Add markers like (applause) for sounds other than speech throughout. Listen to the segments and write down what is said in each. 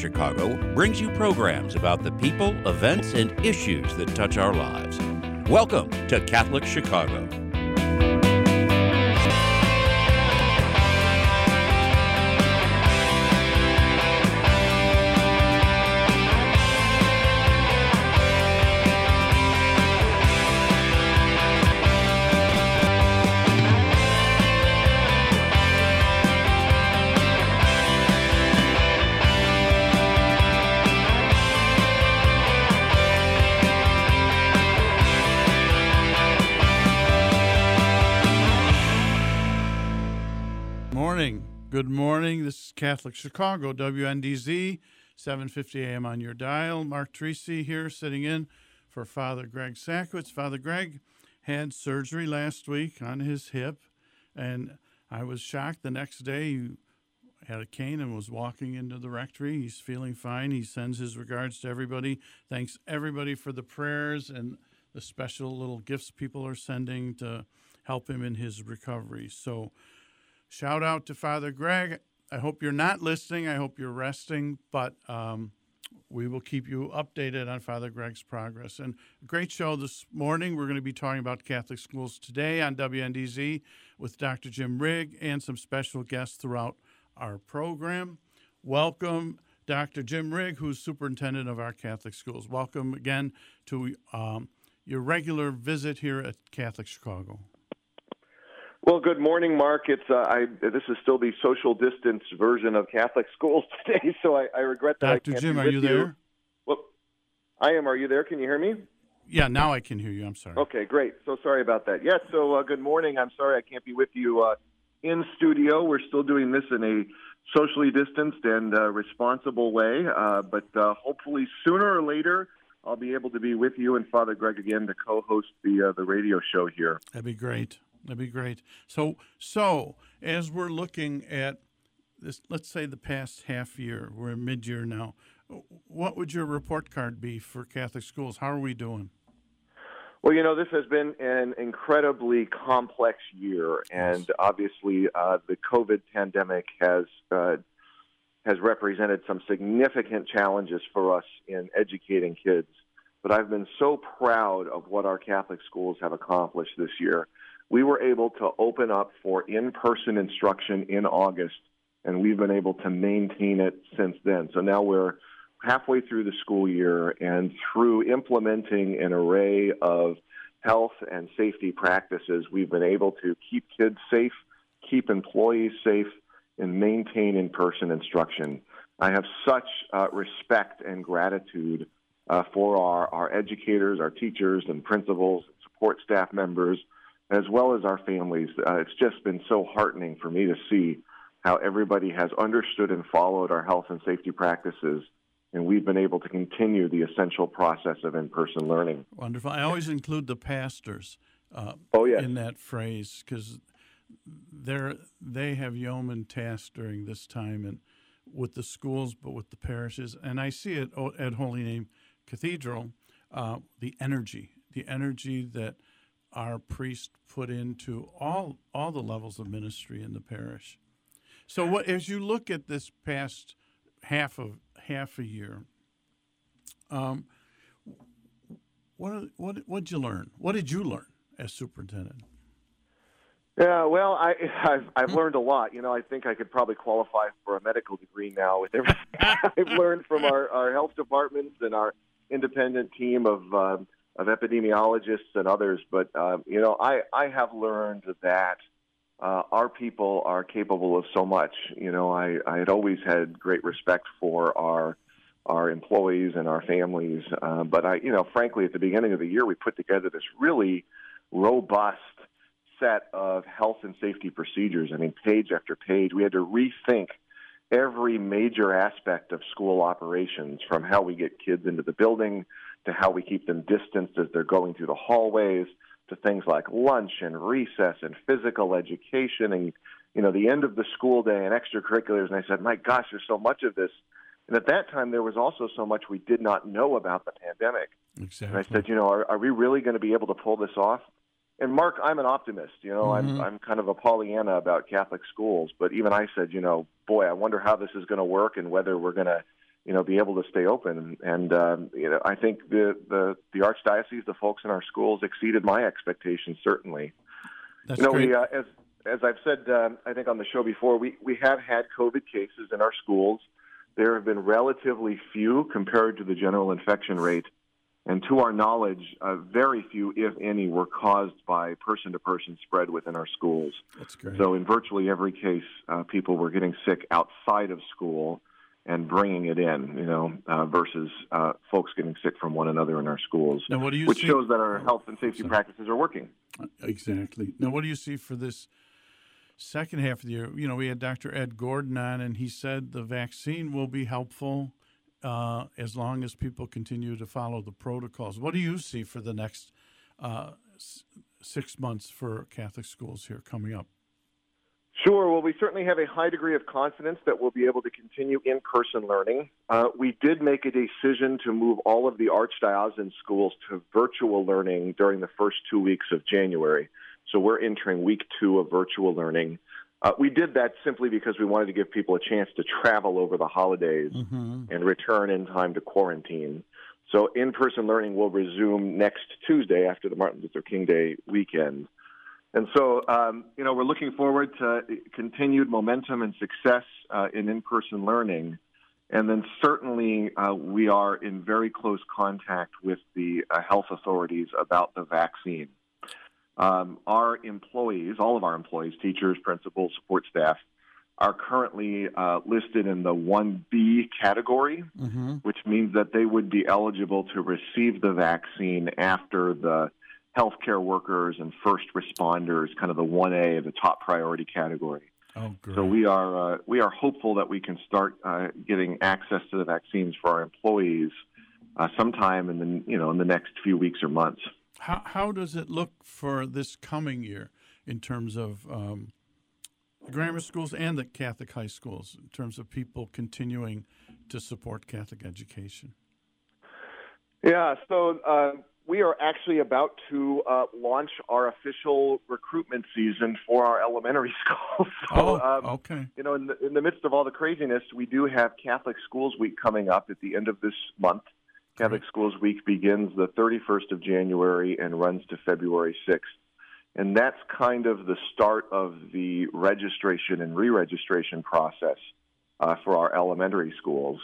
Chicago brings you programs about the people, events, and issues that touch our lives. Welcome to Catholic Chicago. Good morning. This is Catholic Chicago, WNDZ, 7:50 a.m. on your dial. Mark Tracy here, sitting in for Father Greg Sakowicz. Father Greg had surgery last week on his hip, and I was shocked. The next day, he had a cane and was walking into the rectory. He's feeling fine. He sends his regards to everybody. Thanks everybody for the prayers and the special little gifts people are sending to help him in his recovery. So. Shout out to Father Greg. I hope you're not listening. I hope you're resting, but um, we will keep you updated on Father Greg's progress. And great show this morning. We're going to be talking about Catholic schools today on WNDZ with Dr. Jim Rigg and some special guests throughout our program. Welcome, Dr. Jim Rigg, who's superintendent of our Catholic schools. Welcome again to um, your regular visit here at Catholic Chicago. Well, good morning, Mark. It's uh, I. This is still the social distance version of Catholic (laughs) schools today, so I, I regret that. Dr. Jim, are you there? Well, I am. Are you there? Can you hear me? Yeah, now I can hear you. I'm sorry. Okay, great. So sorry about that. Yes. so uh, good morning. I'm sorry I can't be with you uh, in studio. We're still doing this in a socially distanced and uh, responsible way, uh, but uh, hopefully sooner or later. I'll be able to be with you and Father Greg again to co-host the the radio show here. That'd be great. That'd be great. So, so as we're looking at this, let's say the past half year, we're mid-year now. What would your report card be for Catholic schools? How are we doing? Well, you know, this has been an incredibly complex year, and obviously, uh, the COVID pandemic has uh, has represented some significant challenges for us in educating kids. But I've been so proud of what our Catholic schools have accomplished this year we were able to open up for in person instruction in August, and we've been able to maintain it since then. So now we're halfway through the school year, and through implementing an array of health and safety practices, we've been able to keep kids safe, keep employees safe, and maintain in person instruction. I have such uh, respect and gratitude uh, for our, our educators, our teachers, and principals, support staff members as well as our families. Uh, it's just been so heartening for me to see how everybody has understood and followed our health and safety practices, and we've been able to continue the essential process of in-person learning. Wonderful. I always include the pastors uh, oh, yes. in that phrase because they're they have yeoman tasks during this time and with the schools, but with the parishes, and I see it at Holy Name Cathedral, uh, the energy, the energy that our priests put into all all the levels of ministry in the parish. So, what, as you look at this past half of half a year, um, what what what did you learn? What did you learn as superintendent? Yeah, well, I, (laughs) I've I've learned a lot. You know, I think I could probably qualify for a medical degree now with everything (laughs) I've learned from (laughs) our, our health departments and our independent team of um, of epidemiologists and others. But um, you know, I I have learned that uh, our people are capable of so much. You know, I I had always had great respect for our our employees and our families, uh, but I you know, frankly, at the beginning of the year, we put together this really robust set of health and safety procedures. I mean, page after page, we had to rethink every major aspect of school operations from how we get kids into the building to how we keep them distanced as they're going through the hallways, to things like lunch and recess and physical education and you know the end of the school day and extracurriculars. And I said, my gosh, there's so much of this. And at that time, there was also so much we did not know about the pandemic. Exactly. And I said, you know, are, are we really going to be able to pull this off? And Mark, I'm an optimist. You know, mm-hmm. I'm I'm kind of a Pollyanna about Catholic schools, but even I said, you know, boy, I wonder how this is going to work and whether we're going to you know, be able to stay open. And um, you know, I think the the the archdiocese, the folks in our schools, exceeded my expectations certainly. That's you know, great. we uh, as as I've said, um, I think on the show before, we we have had COVID cases in our schools. There have been relatively few compared to the general infection rate. And to our knowledge, uh, very few, if any, were caused by person to person spread within our schools. That's great. So, in virtually every case, uh, people were getting sick outside of school and bringing it in, you know, uh, versus uh, folks getting sick from one another in our schools, now, what do you which see? shows that our Oh, health and safety sorry. practices are working. Exactly. Now, what do you see for this second half of the year? You know, we had Dr. Ed Gordon on, and he said the vaccine will be helpful uh, as long as people continue to follow the protocols. What do you see for the next uh, six months for Catholic schools here coming up? Sure. Well, we certainly have a high degree of confidence that we'll be able to continue in person learning. Uh, we did make a decision to move all of the archdiocesan schools to virtual learning during the first two weeks of January. So we're entering week two of virtual learning. Uh, we did that simply because we wanted to give people a chance to travel over the holidays Mm-hmm. and return in time to quarantine. So in person learning will resume next Tuesday after the Martin Luther King Day weekend. And so, um, you know, we're looking forward to continued momentum and success uh, in in person learning. And then certainly uh, we are in very close contact with the uh, health authorities about the vaccine. Um, our employees, all of our employees, teachers, principals, support staff, are currently uh, listed in the 1B category, Mm-hmm. which means that they would be eligible to receive the vaccine after the healthcare workers and first responders, kind of the 1A, of the top priority category. Oh, great. So we are uh, we are hopeful that we can start uh, getting access to the vaccines for our employees uh, sometime in the you know in the next few weeks or months. How, how does it look for this coming year in terms of um, the grammar schools and the Catholic high schools, in terms of people continuing to support Catholic education? Yeah, so uh, we are actually about to uh, launch our official recruitment season for our elementary (laughs) schools. So, oh, um, okay. you know, in the, in the midst of all the craziness, we do have Catholic Schools Week coming up at the end of this month. Catholic Schools Week begins the 31st of January and runs to February 6th. And that's kind of the start of the registration and re registration process uh, for our elementary schools.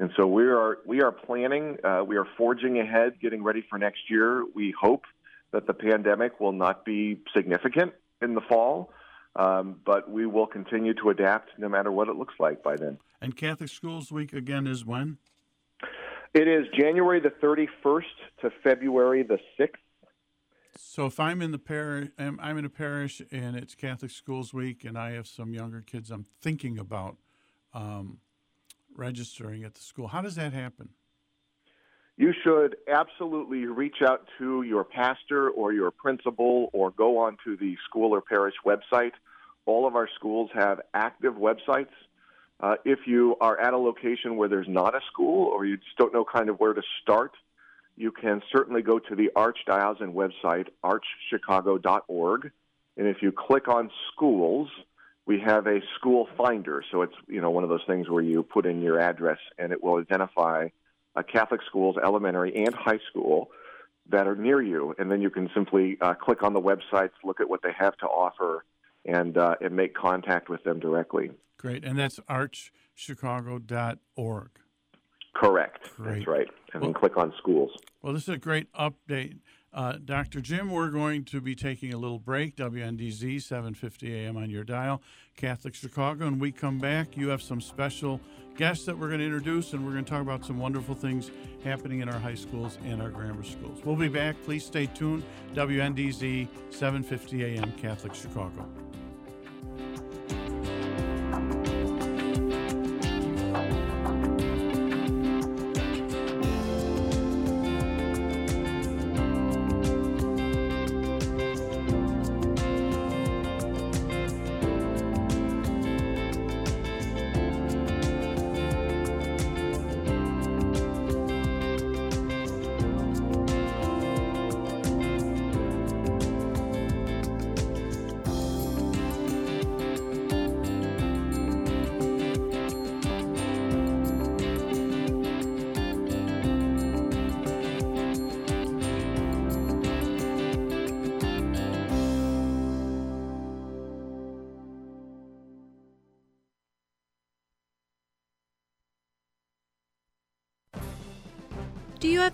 And so we are we are planning, uh, we are forging ahead, getting ready for next year. We hope that the pandemic will not be significant in the fall, um, but we will continue to adapt no matter what it looks like by then. And Catholic Schools Week again is when? It is January the 31st to February the 6th. So if I'm in the parish, I'm I'm in a parish and it's Catholic Schools Week, and I have some younger kids I'm thinking about um, registering at the school. How does that happen? You should absolutely reach out to your pastor or your principal or go onto the school or parish website. All of our schools have active websites. Uh, if you are at a location where there's not a school or you just don't know kind of where to start, you can certainly go to the Archdiocesan website, archchicago.org. And if you click on schools, we have a school finder. So it's you know one of those things where you put in your address and it will identify uh, Catholic schools, elementary and high school, that are near you, and then you can simply uh, click on the websites, look at what they have to offer, and uh, and make contact with them directly. Great, and that's archchicago.org. Correct. Great. That's right. And Well- then click on schools. Well, this is a great update. Uh, Dr. Jim, we're going to be taking a little break. WNDZ, 750 AM on your dial, Catholic Chicago. And we come back, you have some special guests that we're going to introduce, and we're going to talk about some wonderful things happening in our high schools and our grammar schools. We'll be back. Please stay tuned. WNDZ, 750 AM, Catholic Chicago.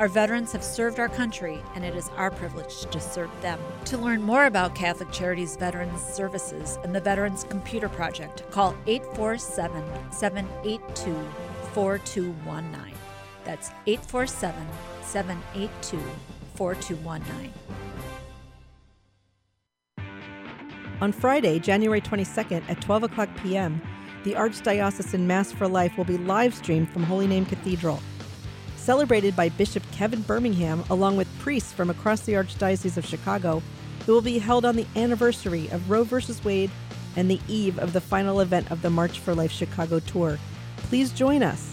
Our veterans have served our country, and it is our privilege to serve them. To learn more about Catholic Charities Veterans Services and the Veterans Computer Project, call 847 782 4219. That's 847 782 4219. On Friday, January 22nd at 12 o'clock p.m., the Archdiocesan Mass for Life will be live streamed from Holy Name Cathedral. Celebrated by Bishop Kevin Birmingham along with priests from across the Archdiocese of Chicago, it will be held on the anniversary of Roe v. Wade and the eve of the final event of the March for Life Chicago tour. Please join us.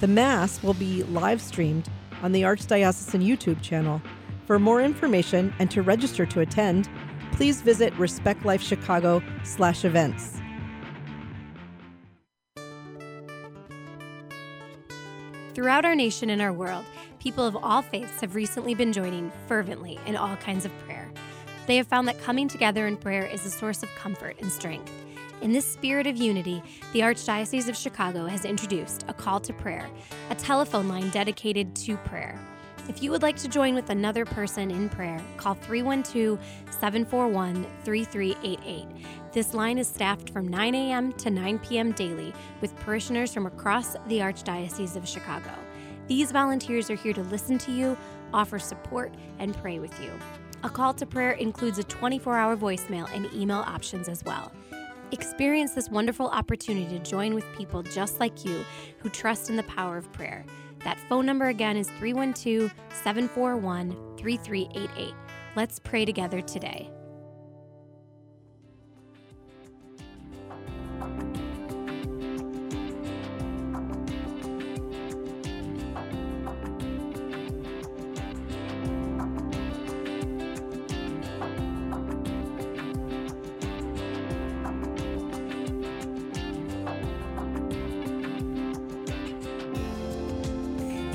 The Mass will be live streamed on the Archdiocesan YouTube channel. For more information and to register to attend, please visit respectlifechicago slash events. Throughout our nation and our world, people of all faiths have recently been joining fervently in all kinds of prayer. They have found that coming together in prayer is a source of comfort and strength. In this spirit of unity, the Archdiocese of Chicago has introduced a call to prayer, a telephone line dedicated to prayer. If you would like to join with another person in prayer, call 312 741 3388. This line is staffed from 9 a.m. to 9 p.m. daily with parishioners from across the Archdiocese of Chicago. These volunteers are here to listen to you, offer support, and pray with you. A call to prayer includes a 24 hour voicemail and email options as well. Experience this wonderful opportunity to join with people just like you who trust in the power of prayer. That phone number again is 312 741 3388. Let's pray together today.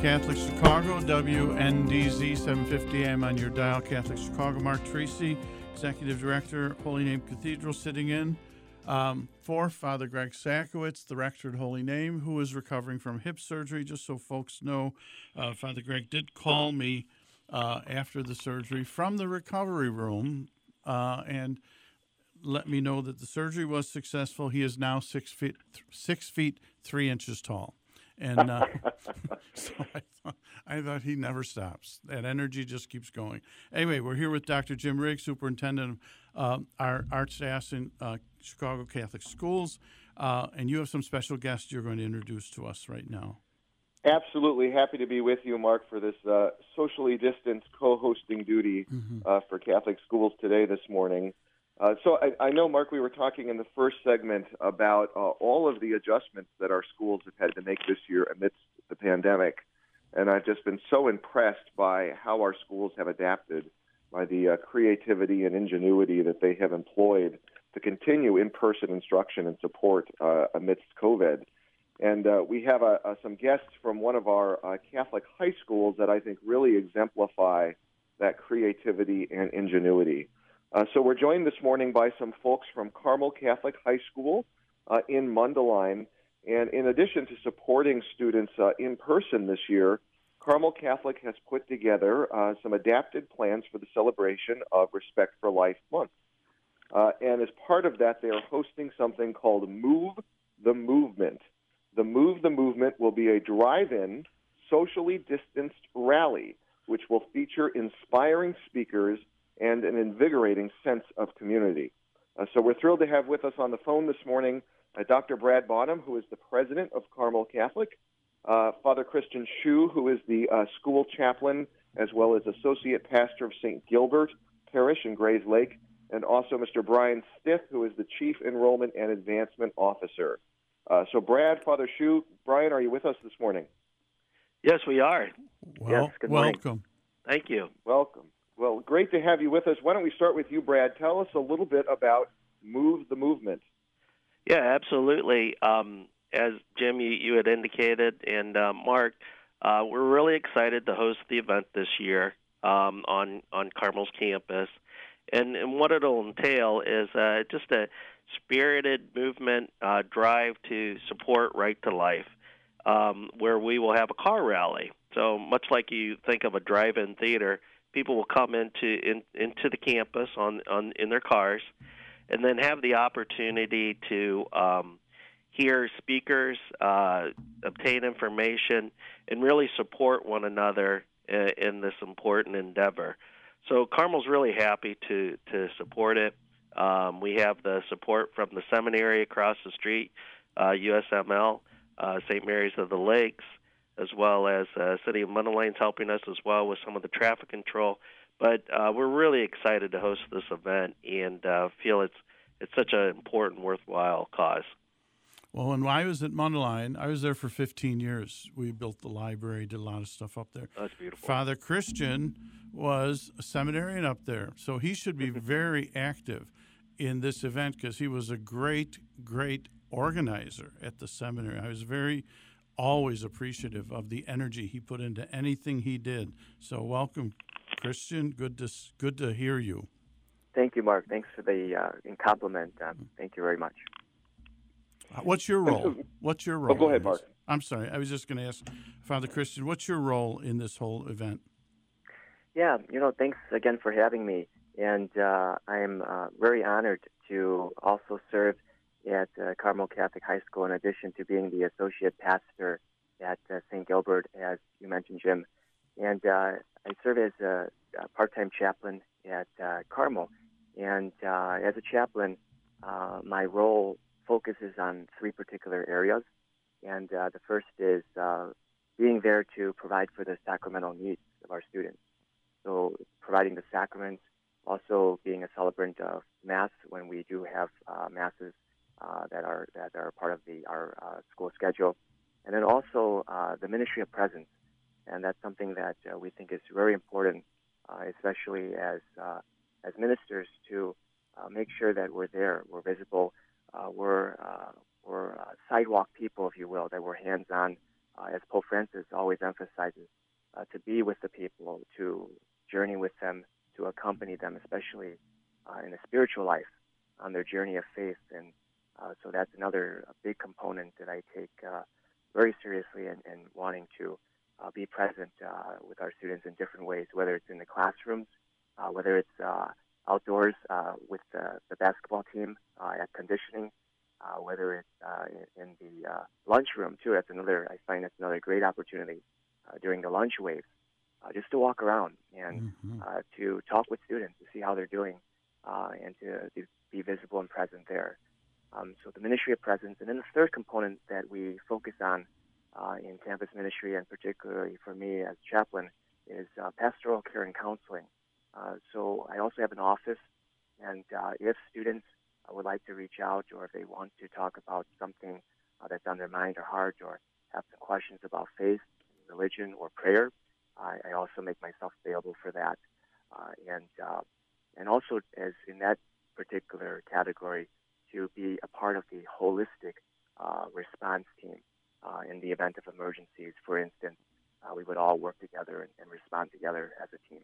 Catholic Chicago, WNDZ 750 AM on your dial. Catholic Chicago, Mark Tracy, Executive Director, Holy Name Cathedral, sitting in um, for Father Greg Sakowicz, the rector at Holy Name, who is recovering from hip surgery. Just so folks know, uh, Father Greg did call me uh, after the surgery from the recovery room uh, and let me know that the surgery was successful. He is now six feet six feet three inches tall. And uh, (laughs) so I thought, I thought he never stops. That energy just keeps going. Anyway, we're here with Dr. Jim Riggs, Superintendent of uh, our Archdiocesan uh, Chicago Catholic Schools. Uh, and you have some special guests you're going to introduce to us right now. Absolutely happy to be with you, Mark, for this uh, socially distanced co-hosting duty mm-hmm. uh, for Catholic schools today this morning. Uh, so I, I, know, Mark, we were talking in the first segment about uh, all of the adjustments that our schools have had to make this year amidst the pandemic, and I've just been so impressed by how our schools have adapted, by the uh, creativity and ingenuity that they have employed to continue in-person instruction and support uh, amidst COVID. And uh, we have some guests from one of our Catholic high schools that I think really exemplify that creativity and ingenuity. Uh, so we're joined this morning by some folks from Carmel Catholic High School uh, in Mundelein. And in addition to supporting students uh, in person this year, Carmel Catholic has put together uh, some adapted plans for the celebration of Respect for Life Month. Uh, and as part of that, they are hosting something called Move the Movement. The Move the Movement will be a drive in, socially distanced rally, which will feature inspiring speakers and an invigorating sense of community. Uh, so we're thrilled to have with us on the phone this morning uh, Dr. Brad Bonham, who is the president of Carmel Catholic, uh, Father Christian Shu, who is the uh, school chaplain as well as associate pastor of St. Gilbert Parish in Grayslake, and also Mr. Brian Stith, who is the chief enrollment and advancement officer. Uh, so, Brad, Father Shu, Brian, are you with us this morning? Yes, we are. Well, yes, good welcome. Thank you. Welcome. Well, great to have you with us. Why don't we start with you, Brad? Tell us a little bit about Move the Movement. Yeah, absolutely. Um, as Jim, you, you, had indicated, and uh, Mark, uh, we're really excited to host the event this year um, on on Carmel's campus, and, and what it'll entail is uh, just a spirited movement uh, drive to support Right to Life, um, where we will have a car rally. So much like you think of a drive-in theater, people will come into in, into the campus on, on in their cars, and then have the opportunity to um, hear speakers, uh, obtain information, and really support one another in, in this important endeavor. So Carmel's really happy to to support it. Um, we have the support from the seminary across the street, uh, USML, uh, St. Mary's of the Lakes, as well as uh, City of Meadow Lanes helping us as well with some of the traffic control. But uh, we're really excited to host this event and uh, feel it's it's such an important, worthwhile cause. Well, when I was at Mundelein, I was there for 15 years. We built the library, did a lot of stuff up there. That's beautiful. Father Christian was a seminarian up there, so he should be (laughs) very active in this event because he was a great, great organizer at the seminary. I was very always appreciative of the energy he put into anything he did. So welcome, Christian. Good to good to hear you. Thank you, Mark. Thanks for the uh, compliment. Um, thank you very much. Uh, what's your role? What's your role? Oh, go ahead, Mark. I'm sorry. I was just going to ask Father Christian, what's your role in this whole event? Yeah, you know, thanks again for having me. And uh, I'm uh, very honored to also serve at uh, Carmel Catholic High School in addition to being the associate pastor at uh, St. Gilbert, as you mentioned, Jim. And uh, I serve as a, a part time chaplain at Carmel. And as a chaplain, my role focuses on three particular areas. And uh, the first is uh, being there to provide for the sacramental needs of our students. So, providing the sacraments, also being a celebrant of Mass when we do have uh, Masses uh, that are that are part of the our uh, school schedule, and then also uh, the ministry of presence, and that's something that we think is very important, especially as as ministers to make sure that we're there, we're visible, uh, we're uh, we're uh, sidewalk people, if you will, that we're hands-on, uh, as Pope Francis always emphasizes, uh, to be with the people, to journey with them, to accompany them, especially uh, in the spiritual life on their journey of faith. And uh, so that's another big component that I take uh, very seriously and, and wanting to uh, be present uh, with our students in different ways, whether it's in the classrooms, uh, whether it's uh, outdoors uh, with the, the basketball team uh, at conditioning, uh, whether it's uh, in, in the uh, lunchroom too. That's another. I find that's another great opportunity uh, during the lunch wave, uh, just to walk around and mm-hmm. uh, to talk with students to see how they're doing, uh, and to, to be visible and present there. Um, so the ministry of presence, and then the third component that we focus on uh, in campus ministry, and particularly for me as chaplain, is uh, pastoral care and counseling. Uh, so I also have an office, and uh, if students uh, would like to reach out or if they want to talk about something uh, that's on their mind or heart or have some questions about faith, religion, or prayer, I, I also make myself available for that. And and also as in that particular category to be a part of the holistic response team in the event of emergencies. For instance, we would all work together and, and respond together as a team.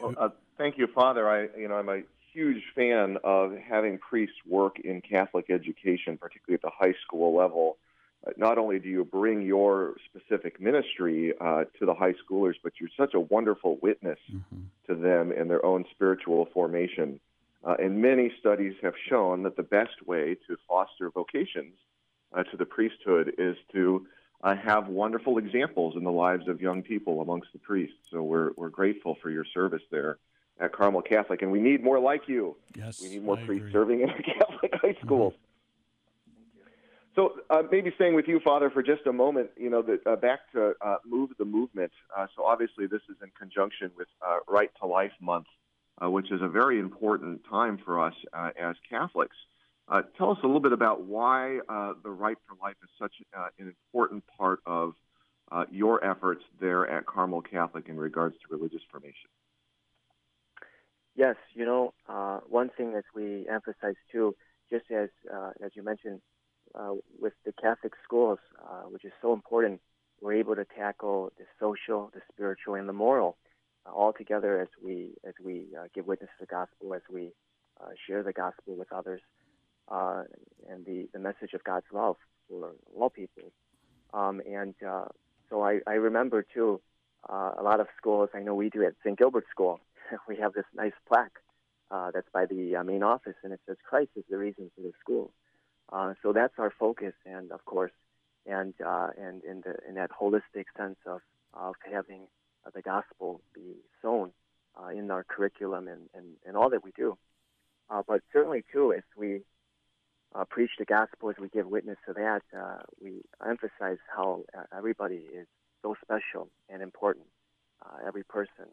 Well, uh, thank you, Father. I, you know, I'm a huge fan of having priests work in Catholic education, particularly at the high school level. Uh, not only do you bring your specific ministry uh, to the high schoolers, but you're such a wonderful witness mm-hmm. to them in their own spiritual formation. Uh, and many studies have shown that the best way to foster vocations uh, to the priesthood is to uh, have wonderful examples in the lives of young people amongst the priests. So we're, we're grateful for your service there at Carmel Catholic, and we need more like you. Yes, we need more I priests agree. serving in our (laughs) Catholic high schools. Mm-hmm. So uh, maybe staying with you, Father, for just a moment. You know, the, uh, back to uh, move the movement. Uh, so obviously, this is in conjunction with uh, Right to Life Month, uh, which is a very important time for us as Catholics. Uh, tell us a little bit about why uh, the right for life is such uh, an important part of uh, your efforts there at Carmel Catholic in regards to religious formation. Yes, you know, uh, one thing that we emphasize too, just as uh, as you mentioned, uh, with the Catholic schools, uh, which is so important, we're able to tackle the social, the spiritual, and the moral uh, all together as we as we uh, give witness to the gospel, as we share the gospel with others, and the the message of God's love for all people. Um, and so I, I remember too, a lot of schools. I know we do at St. Gilbert School (laughs) we have this nice plaque uh, that's by the uh, main office, and it says Christ is the reason for the school. Uh, so that's our focus, and of course, and uh, and in the in that holistic sense of of having uh, the gospel be sown uh, in our curriculum and, and, and all that we do. but certainly too, as we preach the gospel, as we give witness to that, we emphasize how everybody is so special and important. every person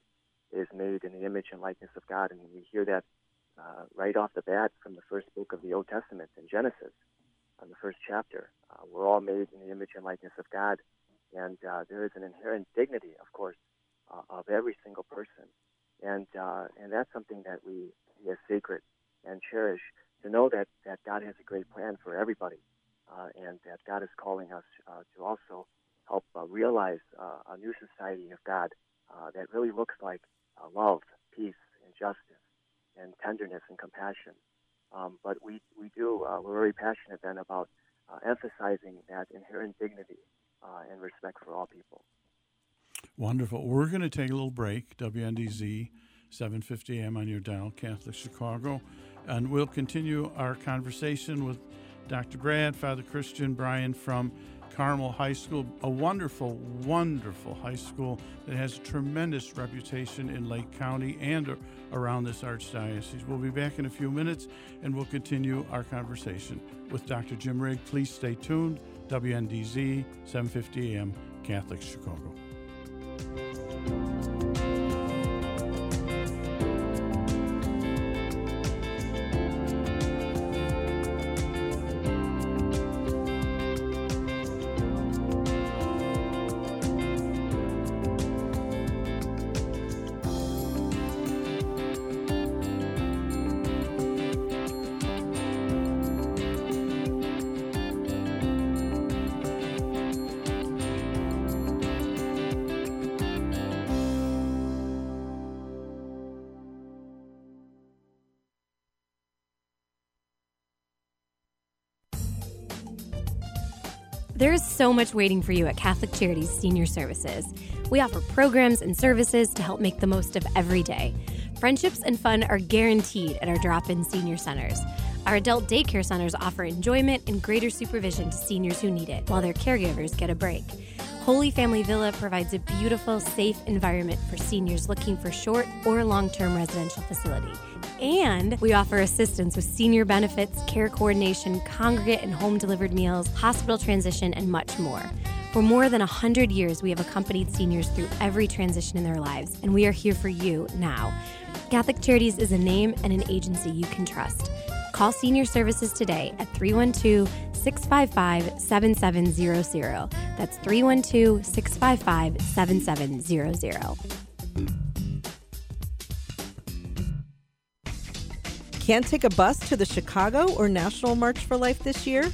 is made in the image and likeness of God. And we hear that uh, right off the bat from the first book of the Old Testament in Genesis, on the first chapter. Uh, we're all made in the image and likeness of God. And uh, there is an inherent dignity, of course, uh, of every single person. And, uh, and that's something that we see as sacred and cherish to know that, that God has a great plan for everybody uh, and that God is calling us to also help realize a new society of God that really looks like uh, love, peace, and justice, and tenderness and compassion. Um, but we, we do, uh, we're very passionate then about uh, emphasizing that inherent dignity uh, and respect for all people. Wonderful. We're going to take a little break, WNDZ, 750 AM on your dial, Catholic Chicago, and we'll continue our conversation with Dr. Brad, Father Christian, Brian from Carmel High School, a wonderful, wonderful high school that has a tremendous reputation in Lake County and around this archdiocese. We'll be back in a few minutes and we'll continue our conversation with Dr. Jim Rigg. Please stay tuned. WNDZ, 750 AM, Catholic Chicago. There is so much waiting for you at Catholic Charities Senior Services. We offer programs and services to help make the most of every day. Friendships and fun are guaranteed at our drop in senior centers. Our adult daycare centers offer enjoyment and greater supervision to seniors who need it, while their caregivers get a break. Holy Family Villa provides a beautiful, safe environment for seniors looking for short or long term residential facility. And we offer assistance with senior benefits, care coordination, congregate and home delivered meals, hospital transition, and much more. For more than 100 years, we have accompanied seniors through every transition in their lives, and we are here for you now. Catholic Charities is a name and an agency you can trust. Call Senior Services today at 312 655 7700. That's 312 655 7700. Can't take a bus to the Chicago or National March for Life this year?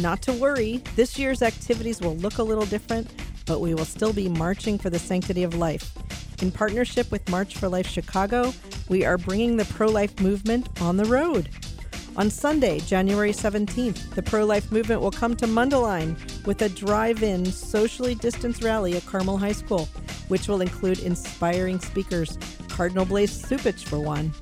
Not to worry, this year's activities will look a little different, but we will still be marching for the sanctity of life. In partnership with March for Life Chicago, we are bringing the pro life movement on the road. On Sunday, January 17th, the pro life movement will come to Mundelein with a drive in, socially distanced rally at Carmel High School, which will include inspiring speakers, Cardinal Blase Cupich for one.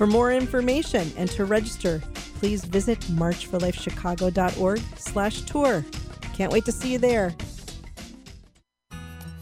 For more information and to register, please visit marchforlifechicago.org slash tour. Can't wait to see you there.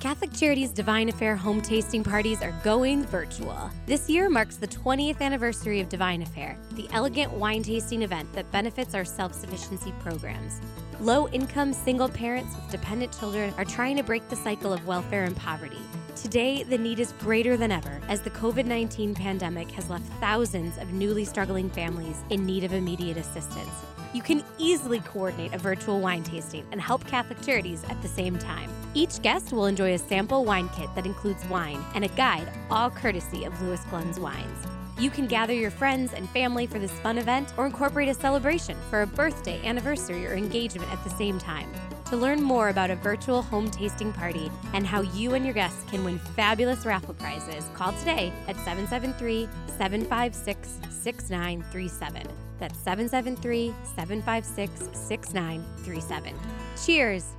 Catholic Charities Divine Affair home tasting parties are going virtual. This year marks the 20th anniversary of Divine Affair, the elegant wine tasting event that benefits our self sufficiency programs. Low income single parents with dependent children are trying to break the cycle of welfare and poverty. Today, the need is greater than ever as the COVID 19 pandemic has left thousands of newly struggling families in need of immediate assistance. You can easily coordinate a virtual wine tasting and help Catholic Charities at the same time. Each guest will enjoy a sample wine kit that includes wine and a guide, all courtesy of Louis Glunz Wines. You can gather your friends and family for this fun event or incorporate a celebration for a birthday, anniversary, or engagement at the same time. To learn more about a virtual home tasting party and how you and your guests can win fabulous raffle prizes, call today at 773 756 6937. That's 773 756 6937. Cheers!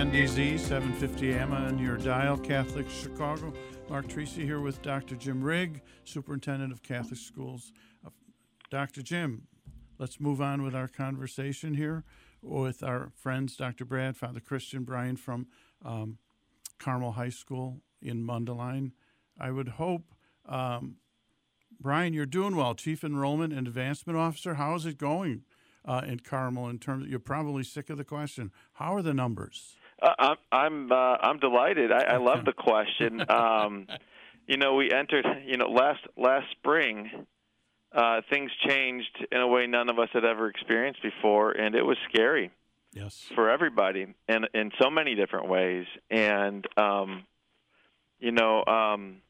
WNDZ, 750 AM on your dial, Catholic Chicago. Mark Tracy here with Dr. Jim Rigg, Superintendent of Catholic Schools. Dr. Jim, let's move on with our conversation here with our friends, Dr. Brad, Father Christian, Brian from um, Carmel High School in Mundelein. I would hope, um, Brian, you're doing well, Chief Enrollment and Advancement Officer. How is it going? uh, in Carmel in terms of, you're probably sick of the question. How are the numbers? Uh, I'm I'm uh, I'm delighted. I, I love the question. (laughs) Um, you know, we entered. You know, last last spring, uh, things changed in a way none of us had ever experienced before, and it was scary. Yes. For everybody, and in so many different ways. And um, you know, um,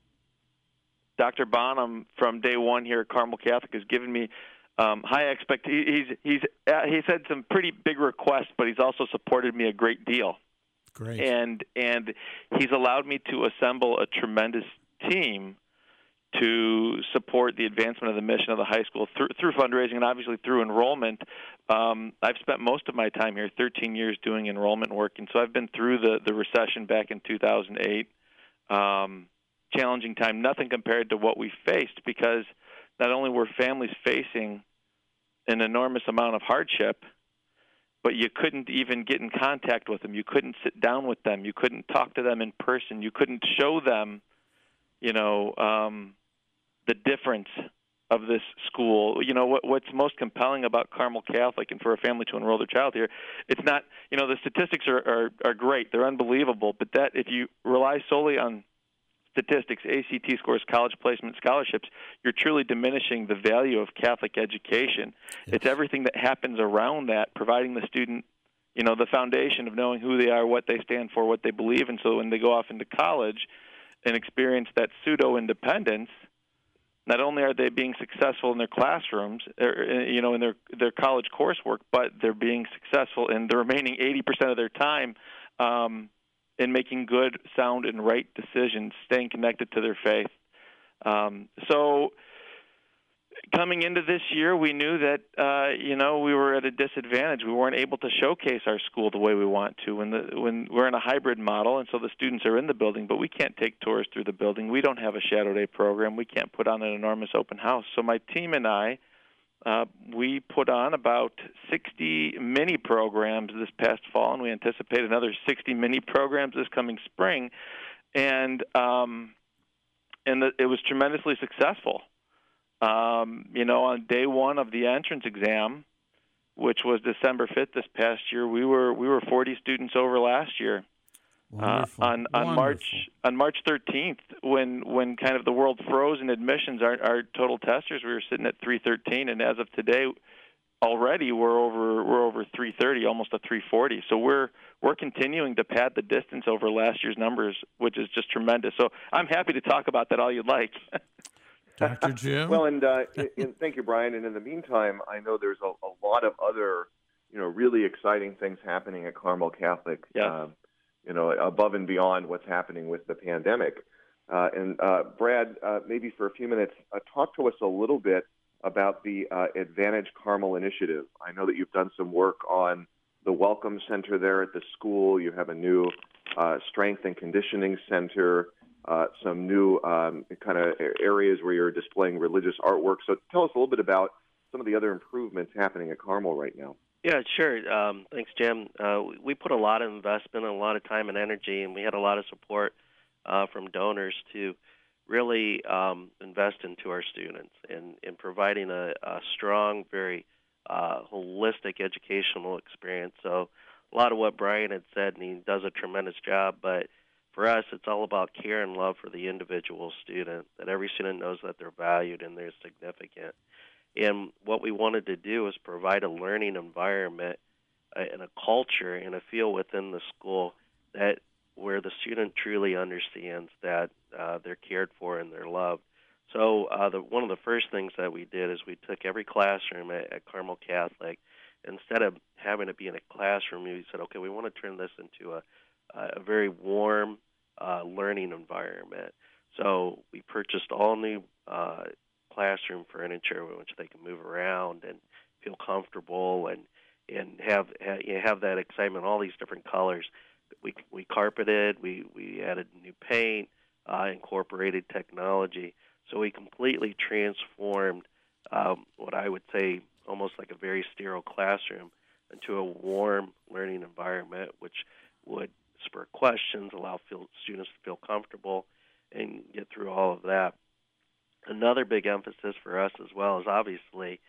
Dr. Bonham from day one here at Carmel Catholic has given me um, high expect. He's he's uh, he's had some pretty big requests, but he's also supported me a great deal. Great. And and he's allowed me to assemble a tremendous team to support the advancement of the mission of the high school through, through fundraising and obviously through enrollment. Um, I've spent most of my time here, 13 years, doing enrollment work, and so I've been through the the recession back in 2008. Um, challenging time, nothing compared to what we faced because not only were families facing an enormous amount of hardship, but you couldn't even get in contact with them. You couldn't sit down with them. You couldn't talk to them in person. You couldn't show them, you know, um, the difference of this school. You know, what, what's most compelling about Carmel Catholic and for a family to enroll their child here, it's not, you know, the statistics are, are, are great. They're unbelievable. But that, if you rely solely on statistics, ACT scores, college placement, scholarships, you're truly diminishing the value of Catholic education. Yes. It's everything that happens around that, providing the student, you know, the foundation of knowing who they are, what they stand for, what they believe, and so when they go off into college and experience that pseudo independence, not only are they being successful in their classrooms, er, er, you know, in their their college coursework, but they're being successful in the remaining 80% of their time. Um, in making good, sound, and right decisions, staying connected to their faith. Um, so, coming into this year, we knew that uh, you know we were at a disadvantage. We weren't able to showcase our school the way we want to. When the when we're in a hybrid model, and so the students are in the building, but we can't take tours through the building. We don't have a shadow day program. We can't put on an enormous open house. So my team and I uh, we put on about 60 mini programs this past fall, and we anticipate another 60 mini programs this coming spring. And um, and the, it was tremendously successful. Um, you know, on day one of the entrance exam, which was December 5th this past year, we were we were 40 students over last year. Uh, on on Wonderful. March on March 13th, when when kind of the world froze in admissions, our our total testers we were sitting at 313, and as of today, already we're over we're over 330, almost a 340. So we're we're continuing to pad the distance over last year's numbers, which is just tremendous. So I'm happy to talk about that all you'd like. (laughs) Dr. Jim. well, and, uh, (laughs) and thank you, Brian. And in the meantime, I know there's a, a lot of other, you know, really exciting things happening at Carmel Catholic. Yeah. Um, you know, above and beyond what's happening with the pandemic. Uh, and uh, Brad, uh, maybe for a few minutes, uh, talk to us a little bit about the uh, Advantage Carmel initiative. I know that you've done some work on the Welcome Center there at the school. You have a new uh, Strength and Conditioning Center, some new um, kind of areas where you're displaying religious artwork. So tell us a little bit about some of the other improvements happening at Carmel right now. Yeah, sure. Um, thanks, Jim. Uh, we put a lot of investment and a lot of time and energy, and we had a lot of support uh, from donors to really um, invest into our students and in providing a, a, strong, very uh, holistic educational experience. So, a lot of what Brian had said, and he does a tremendous job, but for us, it's all about care and love for the individual student, that every student knows that they're valued and they're significant. And what we wanted to do is provide a learning environment uh, and a culture and a feel within the school that where the student truly understands that uh, they're cared for and they're loved. So uh, the, one of the first things that we did is we took every classroom at, at Carmel Catholic. Instead of having to be in a classroom, we said, okay, we want to turn this into a, a very warm uh, learning environment. So we purchased all new uh, classroom furniture which they can move around and feel comfortable and and have you have that excitement. All these different colors. We we carpeted. We we added new paint. Uh, incorporated technology. So we completely transformed um, what I would say almost like a very sterile classroom into a warm learning environment, which would spur questions, allow feel, students to feel comfortable, and get through all of that another big emphasis for us as well is obviously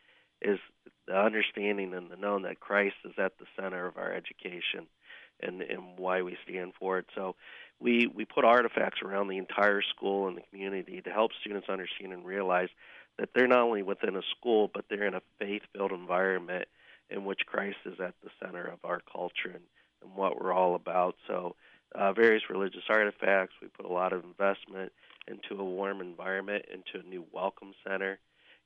is the understanding and the knowing that Christ is at the center of our education and, and why we stand for it. So we, we put artifacts around the entire school and the community to help students understand and realize that they're not only within a school, but they're in a faith filled environment in which Christ is at the center of our culture and, and what we're all about. So, uh, various religious artifacts, we put a lot of investment into a warm environment, into a new welcome center,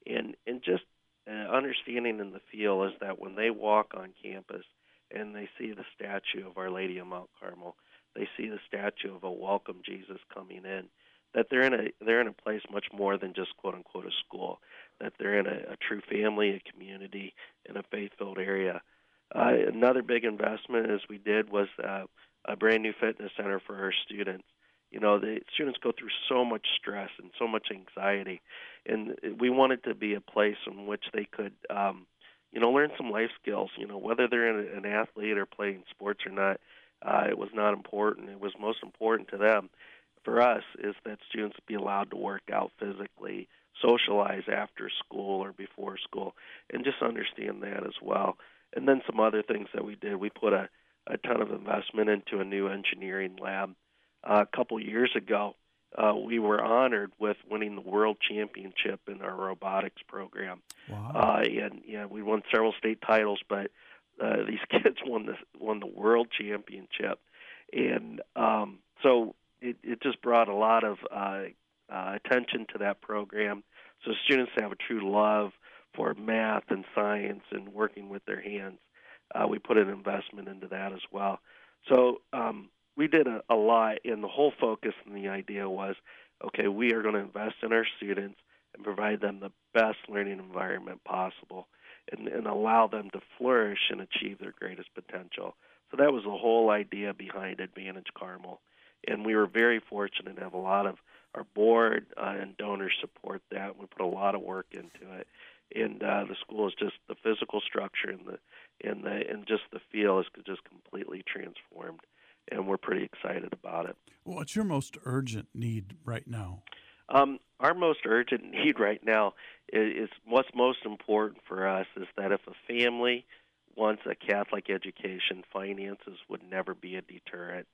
and and just uh, understanding in the field is that when they walk on campus and they see the statue of Our Lady of Mount Carmel, they see the statue of a welcome Jesus coming in, that they're in a they're in a place much more than just quote unquote a school, that they're in a, a true family, a community, in a faith-filled area. Uh, another big investment as we did was uh, a brand new fitness center for our students. You know the students go through so much stress and so much anxiety and we wanted to be a place in which they could um you know learn some life skills. You know whether they're an athlete or playing sports or not uh it was not important. It was most important to them. For us is that students be allowed to work out physically socialize after school or before school and just understand that as well. And then some other things that we did. We put a a ton of investment into a new engineering lab uh, a couple years ago, uh, we were honored with winning the world championship in our robotics program. Wow. Uh, and yeah, we won several state titles, but uh, (laughs) these kids won the won the world championship, and um, so it, it just brought a lot of uh, uh, attention to that program. So students have a true love for math and science and working with their hands. Uh, we put an investment into that as well. So um, we did a, a lot, and the whole focus and the idea was, okay, we are going to invest in our students and provide them the best learning environment possible, and, and allow them to flourish and achieve their greatest potential. So that was the whole idea behind Advantage Carmel, and we were very fortunate to have a lot of our board uh, and donors support that. We put a lot of work into it, and uh, the school is just the physical structure and the and the and just the feel is just completely transformed and we're pretty excited about it. What's your most urgent need right now? Um, our most urgent (laughs) need right now is, is, what's most important for us is that if a family wants a Catholic education, finances would never be a deterrent.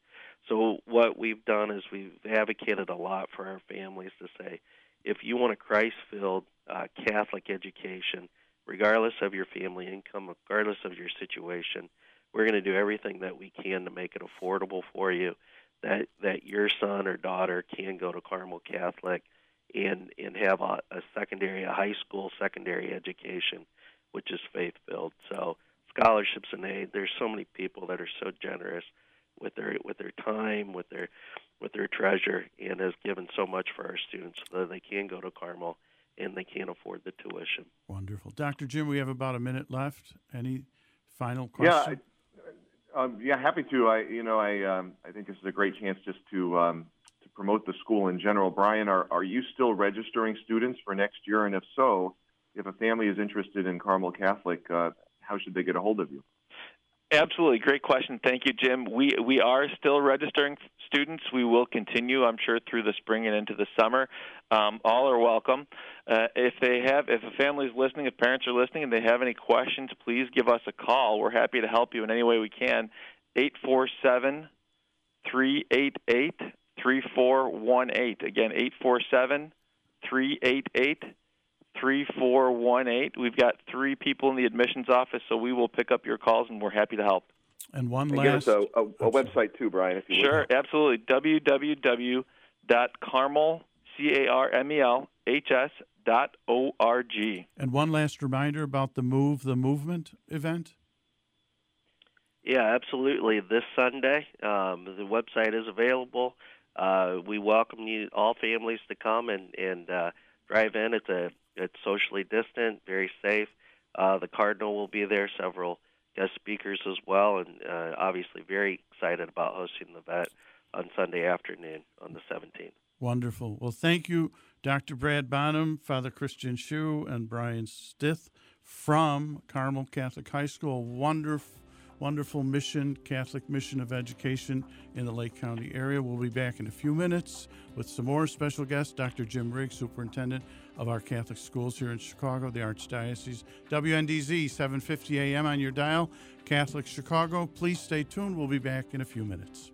So what we've done is we've advocated a lot for our families to say, if you want a Christ-filled uh, Catholic education, regardless of your family income, regardless of your situation, we're going to do everything that we can to make it affordable for you that that your son or daughter can go to Carmel Catholic and and have a, a secondary a high school secondary education which is faith filled so scholarships and aid there's so many people that are so generous with their with their time with their with their treasure and has given so much for our students so that they can go to Carmel and they can't afford the tuition. Wonderful. Dr. Jim, we have about a minute left. Any final question? Yeah, um, yeah, happy to. I, you know, I, um, I think this is a great chance just to um, to promote the school in general. Brian, are are you still registering students for next year? And if so, if a family is interested in Carmel Catholic, uh, how should they get a hold of you? Absolutely, great question. Thank you, Jim. We we are still registering students. We will continue, I'm sure, through the spring and into the summer. Um, all are welcome. Uh, if they have, if a family is listening, if parents are listening, and they have any questions, please give us a call. We're happy to help you in any way we can. Eight four seven three eight eight three four one eight. Again, eight four seven three eight eight. 3418. We've got three people in the admissions office, so we will pick up your calls and we're happy to help. And one And last. give us a, a, a website too, Brian, if you would. Sure, absolutely. www.carmel, C-A-R-M-E-L-H-S dot O-R-G. And one last reminder about the Move the Movement event. Yeah, absolutely. This Sunday, um, the website is available. Uh, we welcome you, all families, to come and and uh, drive in. It's a it's socially distant, very safe. Uh, the cardinal will be there, several guest speakers as well, and uh, obviously very excited about hosting the event on Sunday afternoon on the 17th. Wonderful. Well, thank you, Dr. Brad Bonham, Father Christian Shu, and Brian Stith from Carmel Catholic High School. Wonderful, wonderful mission, Catholic mission of education in the Lake County area. We'll be back in a few minutes with some more special guests. Dr. Jim Riggs, Superintendent of our Catholic schools here in Chicago, the Archdiocese. WNDZ, 750 AM on your dial, Catholic Chicago. Please stay tuned. We'll be back in a few minutes.